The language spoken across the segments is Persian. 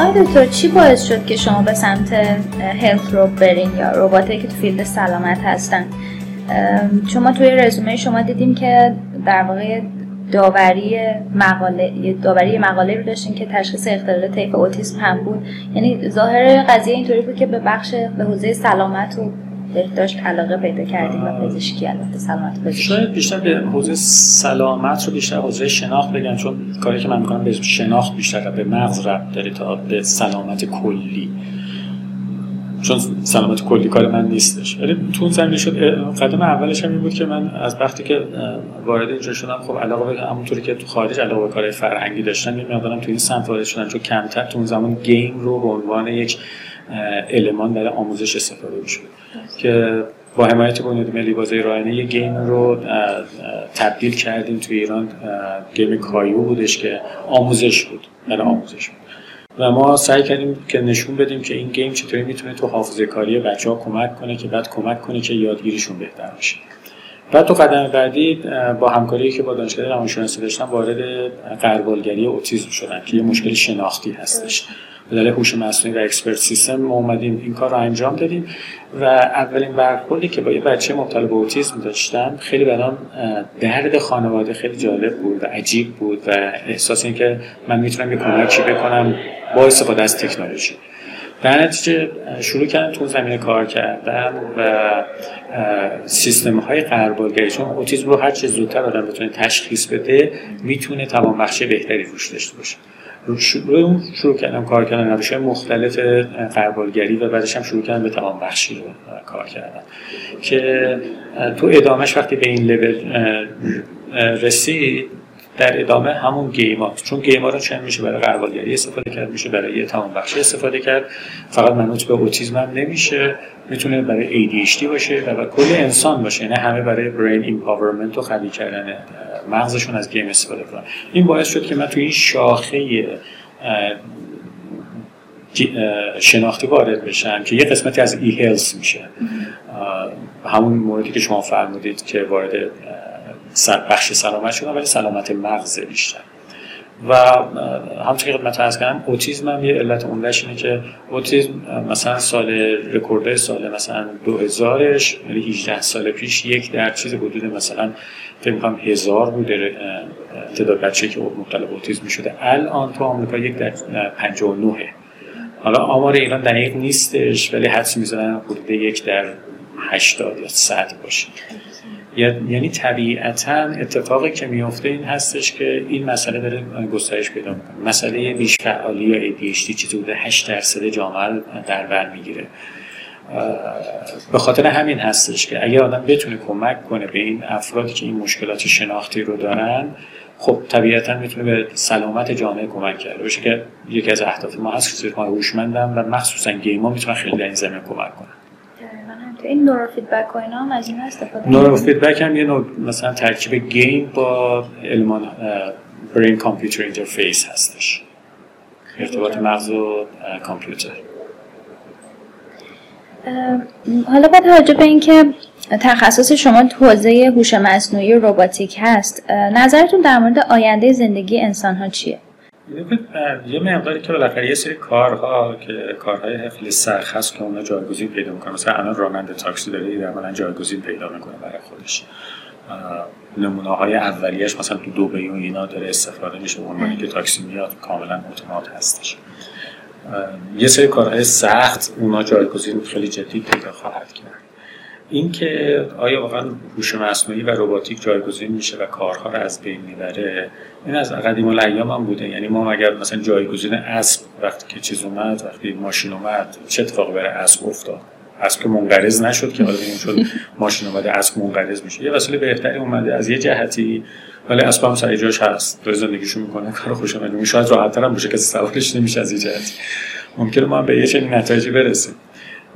آقای دکتر چی باعث شد که شما به سمت هلت رو برین یا رباتایی که تو فیلد سلامت هستن؟ چون ما توی رزومه شما دیدیم که در واقع داوری مقاله داوری مقاله رو داشتین که تشخیص اختلال طیف اوتیسم هم بود. یعنی ظاهر قضیه اینطوری بود که به بخش به حوزه سلامت و بهداشت علاقه پیدا کردیم و پزشکی البته سلامت پزشکی شاید بیشتر به حوزه سلامت رو بیشتر حوزه شناخت بگم چون کاری که من می‌کنم به شناخت بیشتر به مغز ربط داره تا به سلامت کلی. چون سلامت کلی کار من نیستش. ولی تو اون زمینه شد قدم اولش هم این بود که من از وقتی که وارد اینجا شدم خب علاقه به همونطوری که تو خارج علاقه به کارهای فرهنگی داشتم یه مقدارم تو این سمت وارد شدم چون کمتر تو اون زمان گیم رو به عنوان یک المان برای آموزش استفاده می‌شد. که با حمایت بنیاد ملی بازی رایانه یه گیم رو تبدیل کردیم توی ایران. game کایو بودش که آموزش بود برای آموزش بود. و ما سعی کردیم که نشون بدیم که این game چطوری می‌تونه تو حافظه کاری بچه ها کمک کنه که بعد کمک کنه که یادگیریشون بهتر بشه. بعد تو قدم بعدی با همکاری که با دانشگاه روانشناسی داشتم وارد غربالگری اوتیسم شدن که یه مشکل شناختی هستش. به دلیل هوش مصنوعی و expert system ما اومدیم این کار رو انجام دادیم و اولین برخوردی که با یه بچه مبتلا به اوتیسم داشتم خیلی برام درد خانواده خیلی جالب بود و عجیب بود و احساس اینکه من می‌تونم یه کمکی بکنم با استفاده از تکنولوژی. در نتیجه شروع کردم تو زمینه کار کردن و سیستم های قربالگری چون اوتیسم رو هر چه زودتر آدم بتونه تشخیص بده می‌تونه توانبخشی بهتری روش داشته باشه. اون شروع کردم کار کردن روش مختلف غربالگری و بعدش هم شروع کردم به توانبخشی رو کار کردن. که تو ادامهش وقتی به این لول رسید در ادامه همون game ات چون game ا رو چند میشه برای غربالگری استفاده کرد؟ میشه برای توانبخشی استفاده کرد. فقط منوط به اوتیسم هم نمیشه. می‌تونه برای ADHD باشه و برای کل انسان باشه. یعنی همه برای brain empowerment و قوی کردن مغزشون از game استفاده کنن. این باعث شد که من تو این شاخه شناختی وارد بشم که یه قسمتی از ای میشه. همون موردی که شما فرمودید که وارد بخش سلامت شدن ولی سلامت مغز بیشتر. و همچون که خدمت ارز کردم اوتیزم هم یه علت عمدهش اینه که اوتیزم مثلا سال رکورد سال مثلا 2000ش یعنی 18 سال پیش یک در چیز حدود مثلا فکر کنم هزار بوده تعداد بچه که مبتلا به اوتیسم شده الان تو آمریکا یک در 59 حالا آمار ایران دقیق نیستش ولی حدس می‌زنن حدود یک در 80 یا 100 باشه. یعنی طبیعتا اتفاقی که میفته این هستش که این مسئله داره گسترش پیدا می‌کنه. مسئله بیش فعالی یا ADHD چیزی بوده 8 درصد جامعه در بر می‌گیره. به خاطر همین هستش که اگر آدم بتونه کمک کنه به این افرادی که این مشکلات شناختی رو دارن خب طبیعتا می‌تونه به سلامت جامعه کمک کرده باشه که یکی از اهداف ما هست که هوشمندم و مخصوصا game ا می‌تونن خیلی در این زمینه کمک کنن تو این نورو فیدبک و اینا هم از این استفاده نورو فیدبک هم یه نوع مثلا ترکیب game با المان brain computer interface هستش. ارتباط مغز و کامپیوتر. حالا با توجه به اینکه تخصص شما تو حوزه هوش مصنوعی و رباتیک هست نظرتون در مورد آینده زندگی انسان ها چیه؟ یه مقداری که بالاخره یه سری کارها که کارهای خیلی سخت هست که اونا جایگزین پیدا می‌کنه مثلا الان راننده تاکسی داره در جایگزین پیدا می‌کنه برای خودش. نمونه های اولیش مثلا تو دو و اینا داره استفاده میشه. عنوانی که تاکسی میاد کاملا اتومات هستش. یه سری کارهای سخت اونا جایگزین خیلی جدی پیدا خواهد کرد. اینکه آیا واقعا هوش مصنوعی و رباتیک جایگزین میشه و کارها رو از بین می‌بره این از قدیم الایام هم بوده. یعنی ما مگر مثلا جایگزین اسب وقتی که چیز اومد وقتی ماشین اومد چه اتفاقی برای اسب افتاد؟ اسب که منقرض نشد که حالا این شد ماشین اومده اسب منقرض میشه. یه وسیله بهتری اومده از یه جهتی ولی اسب هم سر جاش هست. تو زندگیشو می‌کنه کار خوش اومده شاید راحت هم باشه که سوارش نمیشه از یه جهتی. ممکنه ما به یه چنین نتایجی برسیم.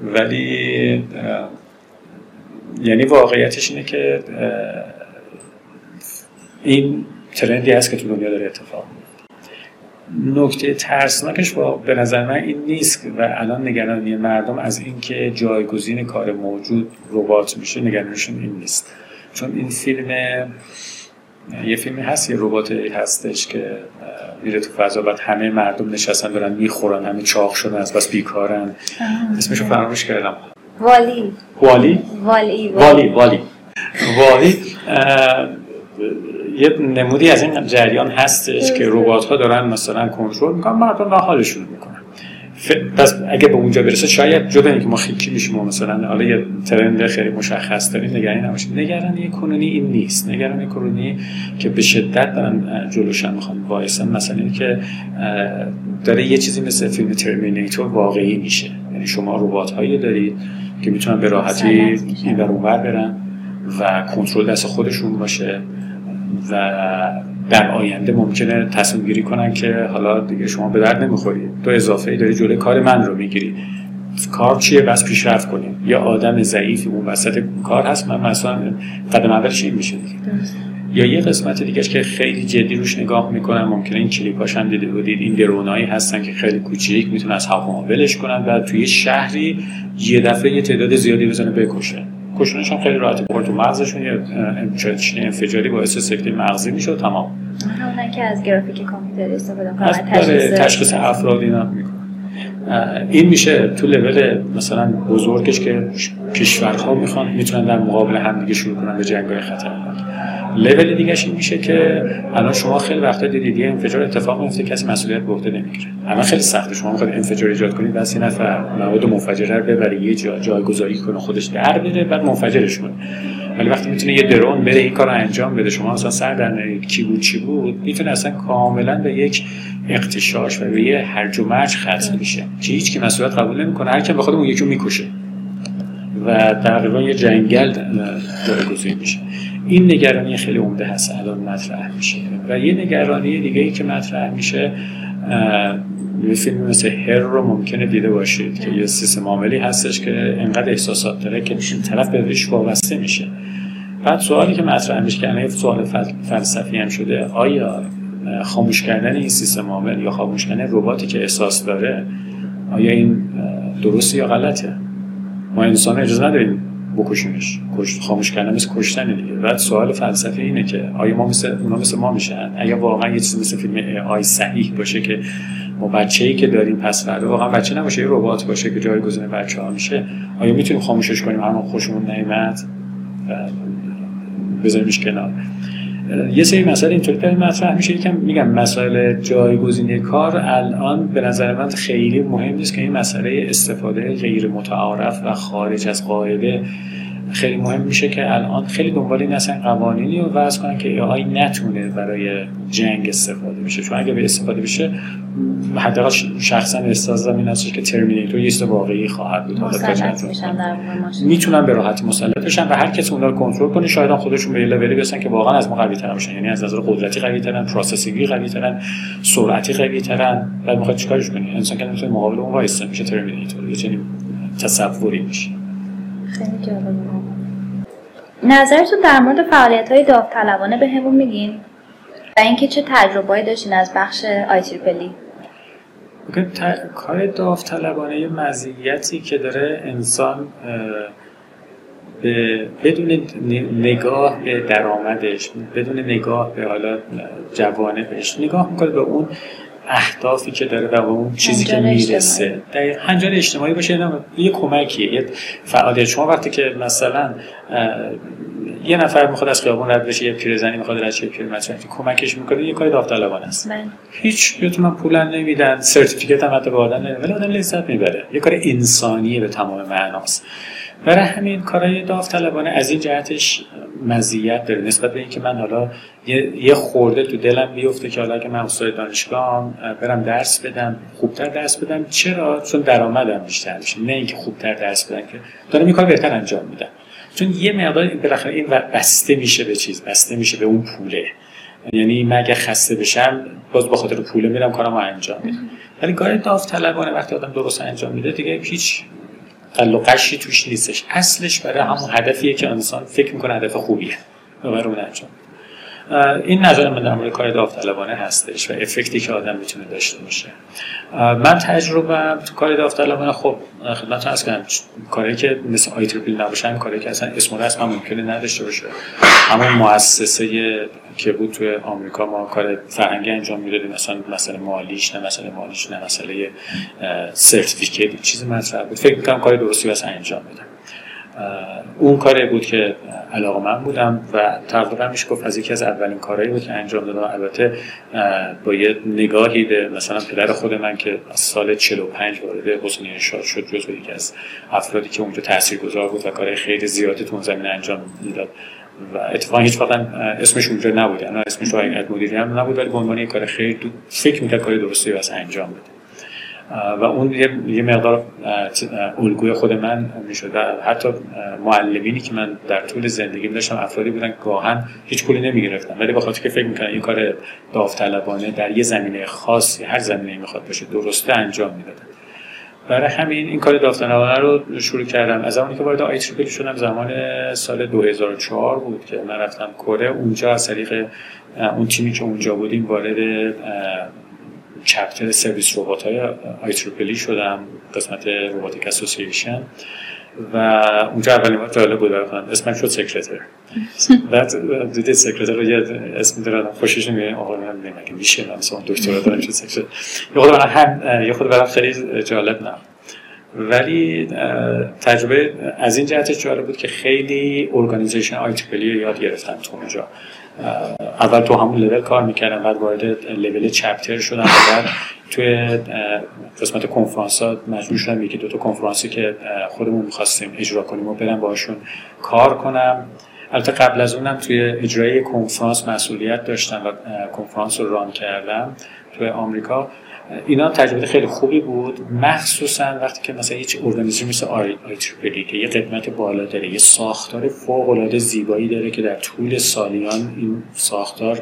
ولی یعنی واقعیتش اینه که این ترندی هست که تو دنیا داره اتفاق نکته ترسناکش با به نظر من این نیست و الان نگرانی مردم از اینکه جایگزین کار موجود ربات میشه نگرانشون این نیست. چون این فیلم یه فیلمی هست یه ربات هستش که میره تو فضا بعد همه مردم نشستن دارن می‌خورن همه چاق شدن از بس بیکارن. اسمشو فراموش کردم. والی. والی؟ والی والی. والی والی. یه نمودی از این جریان هستش که ربات ها دارن مثلا کنترل می‌کنن مردم و حالشون می‌کنن. پس اگه به اونجا برسه شاید جدا اینکه ما خیلی میشیم و مثلا حالا یه ترند خیلی مشخص داریم نگرانی نباشیم. نگرانی کنونی این نیست. نگرانی کنونی که به شدت دارن جلوشن می‌خوان وایسن. مثلا این که داره یه چیزی مثل فیلم ترمینیتور واقعی میشه. یعنی شما ربات هایی دارید. که می‌تونن به راحتی این بر اونور برن و کنترل دست خودشون باشه و در آینده ممکنه تصمیم گیری کنن که حالا دیگه شما به درد نمی‌خوری. تو اضافه ای داری جلوی کار من رو می‌گیری. کار چیه؟ بس پیشرفت کنیم. یا آدم ضعیفی اون وسط کار هست. من مثلا قدم اولش این میشه دیگه. یا یه قسمت دیگه که خیلی جدی روش نگاه می‌کنن ممکنه این کلیپاش هم دیده بودید. این درونایی هستن که خیلی کوچیک می‌تونن از هوا ولش کنن و توی شهری یه دفعه یه تعداد زیادی بزنه بکشه. کشونش هم خیلی راحتی برد تو مغزشون یه انفجاری باعث سکته مغزی میشه و تمام همونن که از گرافیک کامپیوتر استفاده می‌کنن تشخیص افراد اینا. این میشه تو لول مثلا بزرگش که کشورها می‌خوان می‌تونن در مقابل همدیگه شروع کنن به جنگای خطرناک. لول دیگه این میشه که الان شما خیلی وقتا دیدید یه انفجار اتفاق میفته کسی مسئولیت به عهده نمی‌گیره. الان خیلی سخته شما می‌خواید انفجار ایجاد کنید یه نفر مواد منفجره رو ببره یه جا جایگذاری کنه خودش در بره بعد منفجرش کنه. ولی وقتی می‌تونه یه درون بره این کار رو انجام بده. شما اصلا سر در نرید کی بود چی بود می‌تونه اصلا کاملا به یک اقتشاش و به یه هرج و مرج ختم میشه که هیچ کی مسئولیت قبول نمی‌کنه. هر کی بخواد اون یکی می‌کشه. و تقریبا یه جنگل جایگزین میشه. این نگرانی خیلی عمده هست. الان مطرح میشه. و یه نگرانی دیگه ای که مطرح میشه یه فیلم مثل هر رو ممکنه دیده باشید که یه سیستم عاملی هستش که انقدر احساسات داره که طرف بهش وابسته میشه. بعد سوالی که مطرح میشه که سوال فلسفی هم شده آیا خاموش کردن این سیستم عامل یا خاموش کردن رباتی که احساس داره آیا این درسته یا غلطه؟ ما انسان اجازه نداریم بکشونش خاموش کردن مثل کشتن دیگه. بعد سوال فلسفی اینه که آیا ما مثل اونا مثل ما میشن؟ اگه واقعا یه چیزی مثل فیلم آی صحیح باشه که ما بچه‌ای که داریم پس فردا واقعا بچه نباشه یه ربات باشه که جایگزین بچه ها میشه آیا می‌تونیم خاموشش کنیم؟ همون خوشمون نیمت بذاریمش کنار. یه سری مسائل اینطوری داره مطرح میشه یکم میگم مسائل جایگزینی کار الان به نظر من خیلی مهم نیست که این مسئله استفاده غیر متعارف و خارج از قاعده خیلی مهم میشه که الان خیلی دنبال این اصلا قوانینی رو وضع کنن که AI نتونه برای جنگ استفاده بشه. چون اگه به استفاده بشه حداقل شخصا احساس این هستش که Terminator یه واقعی خواهد بود. می‌تونن به راحتی مسلط بشن و هر کسی اونها رو کنترل کنه. شاید هم خودشون به یه لولی برسن که واقعا از ما قوی تر باشن یعنی از نظر قدرتی قوی ترن processing ی قوی ترن سرعتی قوی ترن بعد می‌خواد چیکارش کنی انسان که نمی‌تونه مقابل اون وایسه میشه Terminator یه چنین تصوری میشه. خیلی جالبه نظرتون در مورد فعالیت های داوطلبانه به همون میگین؟ و اینکه چه تجربه‌ای داشتین از بخش آی تریپلی کار داوطلبانه یه مزیتی که داره انسان به بدون نگاه به درآمدش بدون نگاه به حالا جوانبش نگاه می‌کنه به اون اهدافی که داره و اون چیزی که می‌رسه. در هنجار اجتماعی باشه یه کمکیه یه فعالیت. شما وقتی که مثلا یه نفر می‌خواد از خیابون رد بشه یه پیرزنی می‌خواد رد شه پیرمرد کمکش می‌کنه یه کاری داوطلبانه است. بله. هیچ بهتون پول نمیدن سرتیفیکت هم حتی به آدم نمیدن ولی آدم لذت می‌بره. یه کار انسانیه به تمام معناست. برای همین کارهای داوطلبانه از این جهتش مزیت داره. نسبت به اینکه من حالا یه خورده تو دلم بیفته که حالا که من استاد دانشگاه برم درس بدم خوبتر درس بدم. چرا؟ چون درآمدم بیشتر میشه. نه اینکه خوبتر درس بدم که دارم این کار بهتر انجام میدم. چون یه مقدار بالاخره این بسته میشه به چیز بسته میشه به اون پوله. یعنی من اگه خسته بشم باز با خاطر پوله میرم کارمو انجام میدم. ولی کار داوطلبانه وقتی آدم درست انجام میده دیگه هیچ قل و توش نیستش. اصلش برای همون هدفیه که انسان فکر می‌کنه هدف خوبیه. و برای اون این نظر من در مورد کار داوطلبانه هستش و effect ی که آدم می‌تونه داشته باشه. من تجربه تو کار داوطلبانه خب خدمتتون عرض کنم کاری که مثل IEEE نباشه کاری که اصلا اسم و رسم ممکنه نداشته باشه. همون مؤسسه که بود توی آمریکا ما کار فرهنگی انجام می‌دادیم مثلا مسئله مالیش نه مسئله مالیش نه مسئله certificate چیز مطرح بود. فکر می‌کنم کار درستی واسه انجام بدم اون کاری بود که علاقه من بودم و تقریبا میشه گفت از یکی از اولین کارهایی بود که انجام دادم. البته با یه نگاهی به مثلا پدر خود من که از سال 45 وارد حسین انشاد شد جزو یکی از افرادی که اونجا تاثیرگذار بود و کارهای خیلی زیادی تو زمین انجام می‌داد. و اتفاقا هیچ وقت اسمش اونجا نبود. انا اسمش رو مدیری هم نبود ولی به عنوان یک کار خیلی فکر می‌کرد کار درستی واسه انجام بده. و اون یه مقدار الگوی خود من می‌شد. حتی معلمینی که من در طول زندگی داشتم افرادی بودن گاهن هیچ پولی نمی‌گرفتم ولی بخاطر که فکر می‌کنن این کار داوطلبانه در یه زمینه خاصی هر زمینه می‌خواد باشه درسته انجام می‌دادن. برای همین این کار داوطلبانه رو شروع کردم. از زمانی که وارد آی شدم زمان سال 2004 بود که من رفتم کره. اونجا از طریق اون تیمی که اونجا بودیم وارد چپتر سرویس ربات های آی شدم قسمت روباتیک اسوسییشن و اونجا اولین بار جالب بود برای اسمم شد سکرتر بعد دیدید سکرتر رو یه اسم دارم خوشش نمیاد آقا من نمیگه میشه؟ من مثلا دکترا دارم شد سکرتر یه خود برام هم یه خود برام خیلی جالب نه ولی تجربه از این جهت جالب بود که خیلی ارگانیزیشن آی یاد گرفتم تو اونجا. اول تو همون لول کار می‌کردم بعد وارد لول چپتر شدم و بعد توی قسمت کنفرانس ها مجبور شدم یکی دو تا کنفرانسی که خودمون می‌خواستیم اجرا کنیم و برم باشون کار کنم. البته قبل از اونم توی اجرای کنفرانس مسئولیت داشتم و کنفرانس رو ران کردم توی آمریکا. اینا تجربه خیلی خوبی بود. مخصوصا وقتی که مثلا هیچ ارگانیزمی مثل آی, آی که یه قدمت بالا داره یه ساختار فوق العاده زیبایی داره که در طول سالیان این ساختار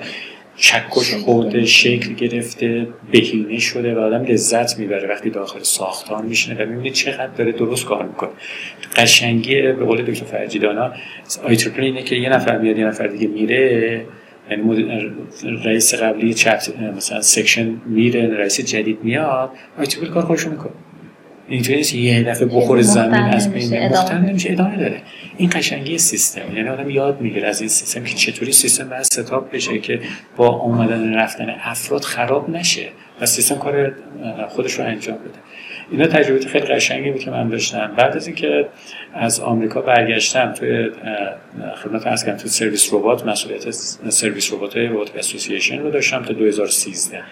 چکش خورده شکل گرفته بهینه شده و آدم لذت می‌بره وقتی داخل ساختار میشینه و می‌بینه چقدر داره درست کار می‌کنه. قشنگی به قول دکتر فرجی‌دانا IEEE اینه که یه نفر میاد یه نفر دیگه میره یعنی رئیس قبلی chapter مثلا section میره رئیس جدید میاد IEEE کار خودشو می‌کنه. اینطوری نیست یه دفعه بخور زمین از بین مختل نمیشه ادامه داره این قشنگی سیستم. یعنی آدم یاد می‌گیره از این سیستم که چطوری سیستم باید setup بشه که با آمدن رفتن افراد خراب نشه و سیستم کار خودش رو انجام بده. اینا تجربه خیلی قشنگی بود که من داشتم. بعد از اینکه از آمریکا برگشتم توی خدمت از تو service robot مسئولیت service robot robot association رو داشتم تا 2013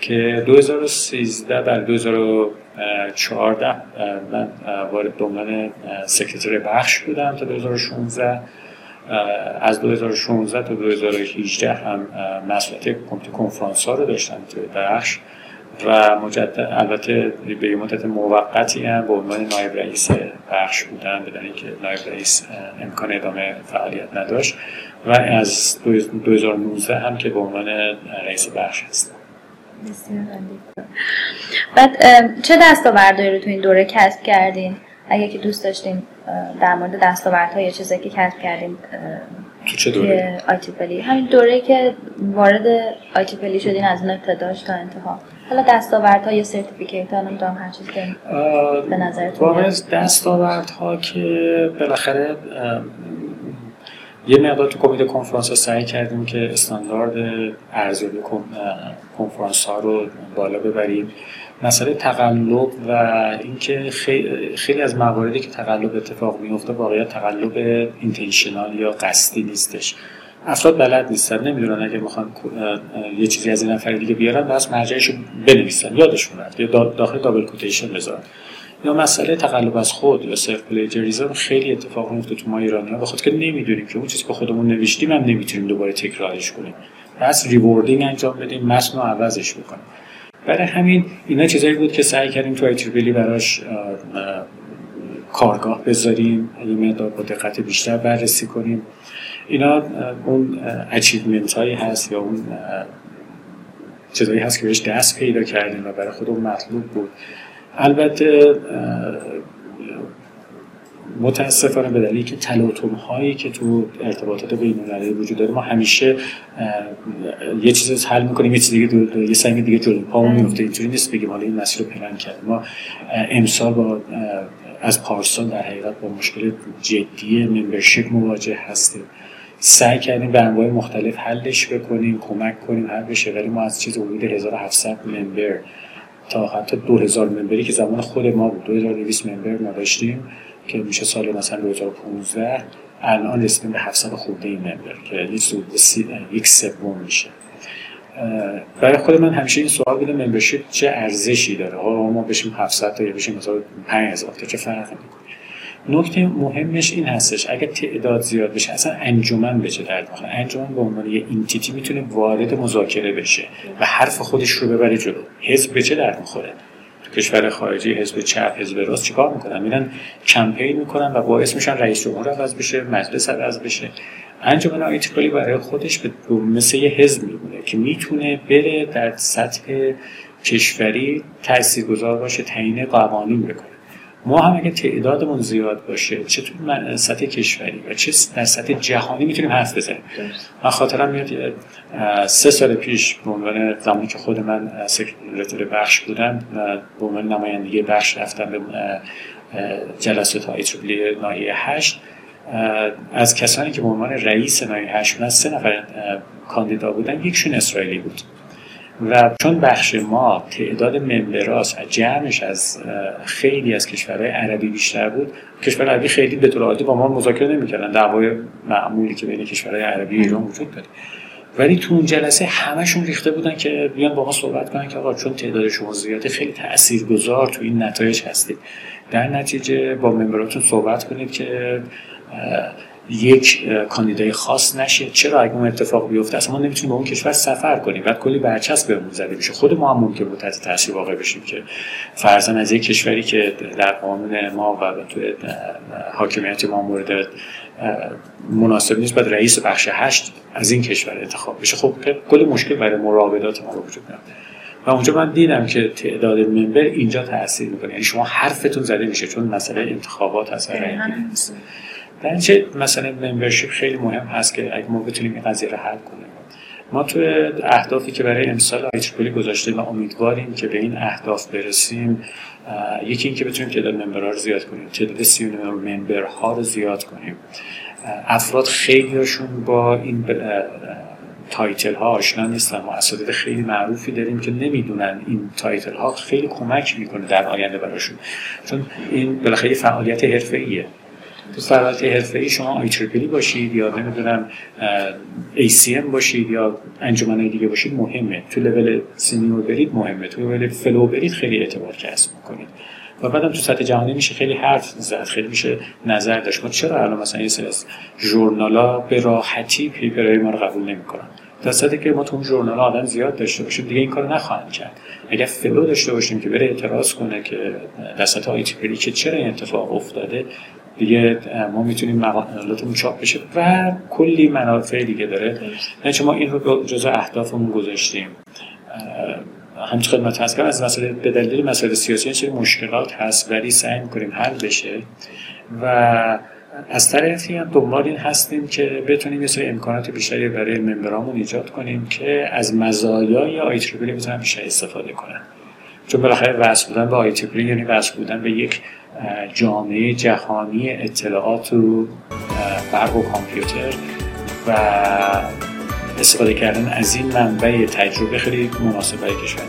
که 2013 بر 2014 من وارد عنوان secretary بخش بودم تا 2016 از 2016 تا 2018 هم مسئولیت کمیته کنفرانس ها رو داشتم توی بخش. و مجدد البته به یه مدت موقتی هم به عنوان نایب رئیس بخش بودن بدن اینکه نایب رئیس امکان ادامه فعالیت نداشت. و از 2019 هم که به عنوان رئیس بخش هستم. بعد چه دستاوردهایی رو تو این دوره کسب کردین؟ اگه که دوست داشتین در مورد دستاوردها یا چیزایی که کسب کردین تو چه دوره؟ IEEE. همین دوره که وارد IEEE شدین از اون ابتداش تا انتها. حالا دستاوردها یا certificate ها نمی‌دونم هر چیز که به نظرتون از دستاوردها که بالاخره یه مقدار تو کمیته کنفرانس ها سعی کردیم که استاندارد ارزیابی کنفرانس ها رو بالا ببریم. مسئله تقلب و اینکه خیلی از مواردی که تقلب اتفاق میفته واقعا تقلب intentional یا قصدی نیستش. افراد بلد نیستن نمی‌دونن اگه می‌خوان یه چیزی از این نفر دیگه بیارن بس مرجعش بنویسن یادشون رفت یا داخل double quotation بذارن. یا مسئله تقلب از خود یا self plagiarism خیلی اتفاق میفته تو ما ایرانی ها بخاطر که نمی‌دونیم که اون چیزی که خودمون نوشتیم هم نمی‌تونیم دوباره تکرارش کنیم. پس rewording انجام بدیم متن رو عوضش بکنیم. برای همین اینا چیزایی بود که سعی کردیم تو IEEE براش کارگاه بذاریم یه مقدار با دقت بیشتر بررسی کنیم. اینا اون achievement هایی هست یا اون چیزایی هست که بهش دست پیدا کردیم و برای خودمون مطلوب بود. البته متاسفانه به دلیلی که تلاطم هایی که تو ارتباطات بین المللی وجود داره ما همیشه یه چیز حل می‌کنیم یه چیز دیگه یه سنگ دیگه جلو پامون میفته اینطوری نیست بگیم حالا این مسیر رو پلن کردیم. ما امسال با از پارسال در حقیقت با مشکل جدی ممبرشیپ مواجه هستیم. سعی کردیم به انواع مختلف حلش بکنیم کمک کنیم حل بشه. ولی ما از چیز حدود 1700 ممبر تا حتی 2000 ممبری که زمان خود ما بود. 2200 ممبر ما داشتیم که میشه سال مثلا 2015 الان رسیدیم به 700 خورده این ممبر که یک سوم میشه. برای خود من همیشه این سوال بوده ممبرشیپ چه ارزشی داره؟ حالا ما بشیم 700 تا یا بشیم مثلا 5000 تا چه فرقی می‌کنه؟ نکته مهمش این هستش اگر تعداد زیاد بشه اصلا انجمن بشه در واقع انجمن به عنوان یه اینتیتی می‌تونه وارد مذاکره بشه و حرف خودش رو ببره جلو. حزب به چه درد می‌خوره؟ کشور خارجی حزب چپ حزب راست چیکار می‌کنن؟ میرن کمپین می‌کنن و باعث میشن رئیس جمهور عوض بشه مجلس عوض بشه. انجمن آیتیکالی برای خودش به مثل یه حزب میمونه که می‌تونه بره در سطح کشوری تاثیرگذار باشه تعیین قوانین بکنه. ما هم اگه تعدادمون زیاد باشه چه تو سطح کشوری و چه در سطح جهانی می‌تونیم حرف بزنیم. من خاطرم میاد سه سال پیش به عنوان زمانی که خود من سکرتر بخش بودم به عنوان نمایندگی بخش رفتم به جلسات های تریبلی ناحیه هشت. از کسانی که به عنوان رئیس ناحیه هشت بودن سه نفر کاندیدا بودن یکشون اسرائیلی بود. و چون بخش ما تعداد ممبراس جمعش از خیلی از کشورهای عربی بیشتر بود کشور عربی خیلی به طور عادی با ما مذاکره نمی‌کردن. دعوای معمولی که بین کشورهای عربی ایران وجود داره. ولی تو اون جلسه همشون ریخته بودن که بیان با ما صحبت کنن که آقا چون تعداد شما زیاده خیلی تاثیرگذار تو این نتایج هستید. در نتیجه با ممبراتون صحبت کنید که یک کاندیدای خاص نشه. چرا اگه اون اتفاق بیفته؟ اصلا ما نمی‌تونیم به اون کشور سفر کنیم. بعد کلی برچسب بهمون زده میشه. خود ما هم ممکن بود تحت تاثیر واقع بشیم که فرضاً از یک کشوری که در قانون ما و تو حاکمیت ما مورد مناسب نیست بعد رئیس بخش هشت از این کشور انتخاب بشه. خب کل مشکل برای مراودات ما وجود میاد و اونجا من دیدم که تعداد member اینجا تاثیر می‌کنه. یعنی شما حرفتون زده میشه چون مسئله انتخابات هست در چه مثلا membership خیلی مهم هست که اگه ما بتونیم این قضیه رو حل کنیم. ما تو اهدافی که برای امسال IEEE گذاشتیم و امیدواریم که به این اهداف برسیم یکی اینکه بتونیم تعداد member ها رو زیاد کنیم تعداد senior member ها رو زیاد کنیم. افراد خیلیشون با این title ها آشنا نیستن. ما اساتید خیلی معروفی داریم که نمی‌دونن این title ها خیلی کمک می‌کنه در آینده براشون. چون این بالاخره فعالیت حرفه‌ایه. تو فعالیت حرفه شما IEEE باشید یا نمی‌دونم ACM باشید یا انجمنهای دیگه باشید مهمه. تو level senior برید مهمه. تو level fellow برید خیلی اعتبار کسب می‌کنید. و بعدم تو سطح جهانی میشه خیلی حرف زد خیلی میشه نظر داشت. ما چرا الان مثلا این سری از journal ا به راحتی paper های ما رو قبول نمی‌کنن؟ در صورتی که ما تو اون journal آدم زیاد داشته باشیم دیگه این کارو نخواهند کرد. اگر fellow داشته باشیم که بره اعتراض کنه که در سطح IEEE که چرا این اتفاق افتاده دیگه ما می‌تونیم مقالاتمون چاپ بشه. و کلی منافع دیگه داره. نه ما این رو جزء اهدافمون گذاشتیم. همچه خدمت هست. از مسئله به دلیل مسئله سیاسی چه مشکلات هست ولی سعی می‌کنیم حل بشه. و از طرفی هم دنبال این هستیم که بتونیم یه سری امکانات بیشتری برای ممبرامون ایجاد کنیم که از مزایای آی بتونن بیشتر استفاده کنن. چون بالاخره وصل بودن به آی یعنی وصل بودن به یک جامعه جهانی اطلاعات و برق و کامپیوتر و استفاده کردن از این منبع تجربه خیلی مناسب برای کشور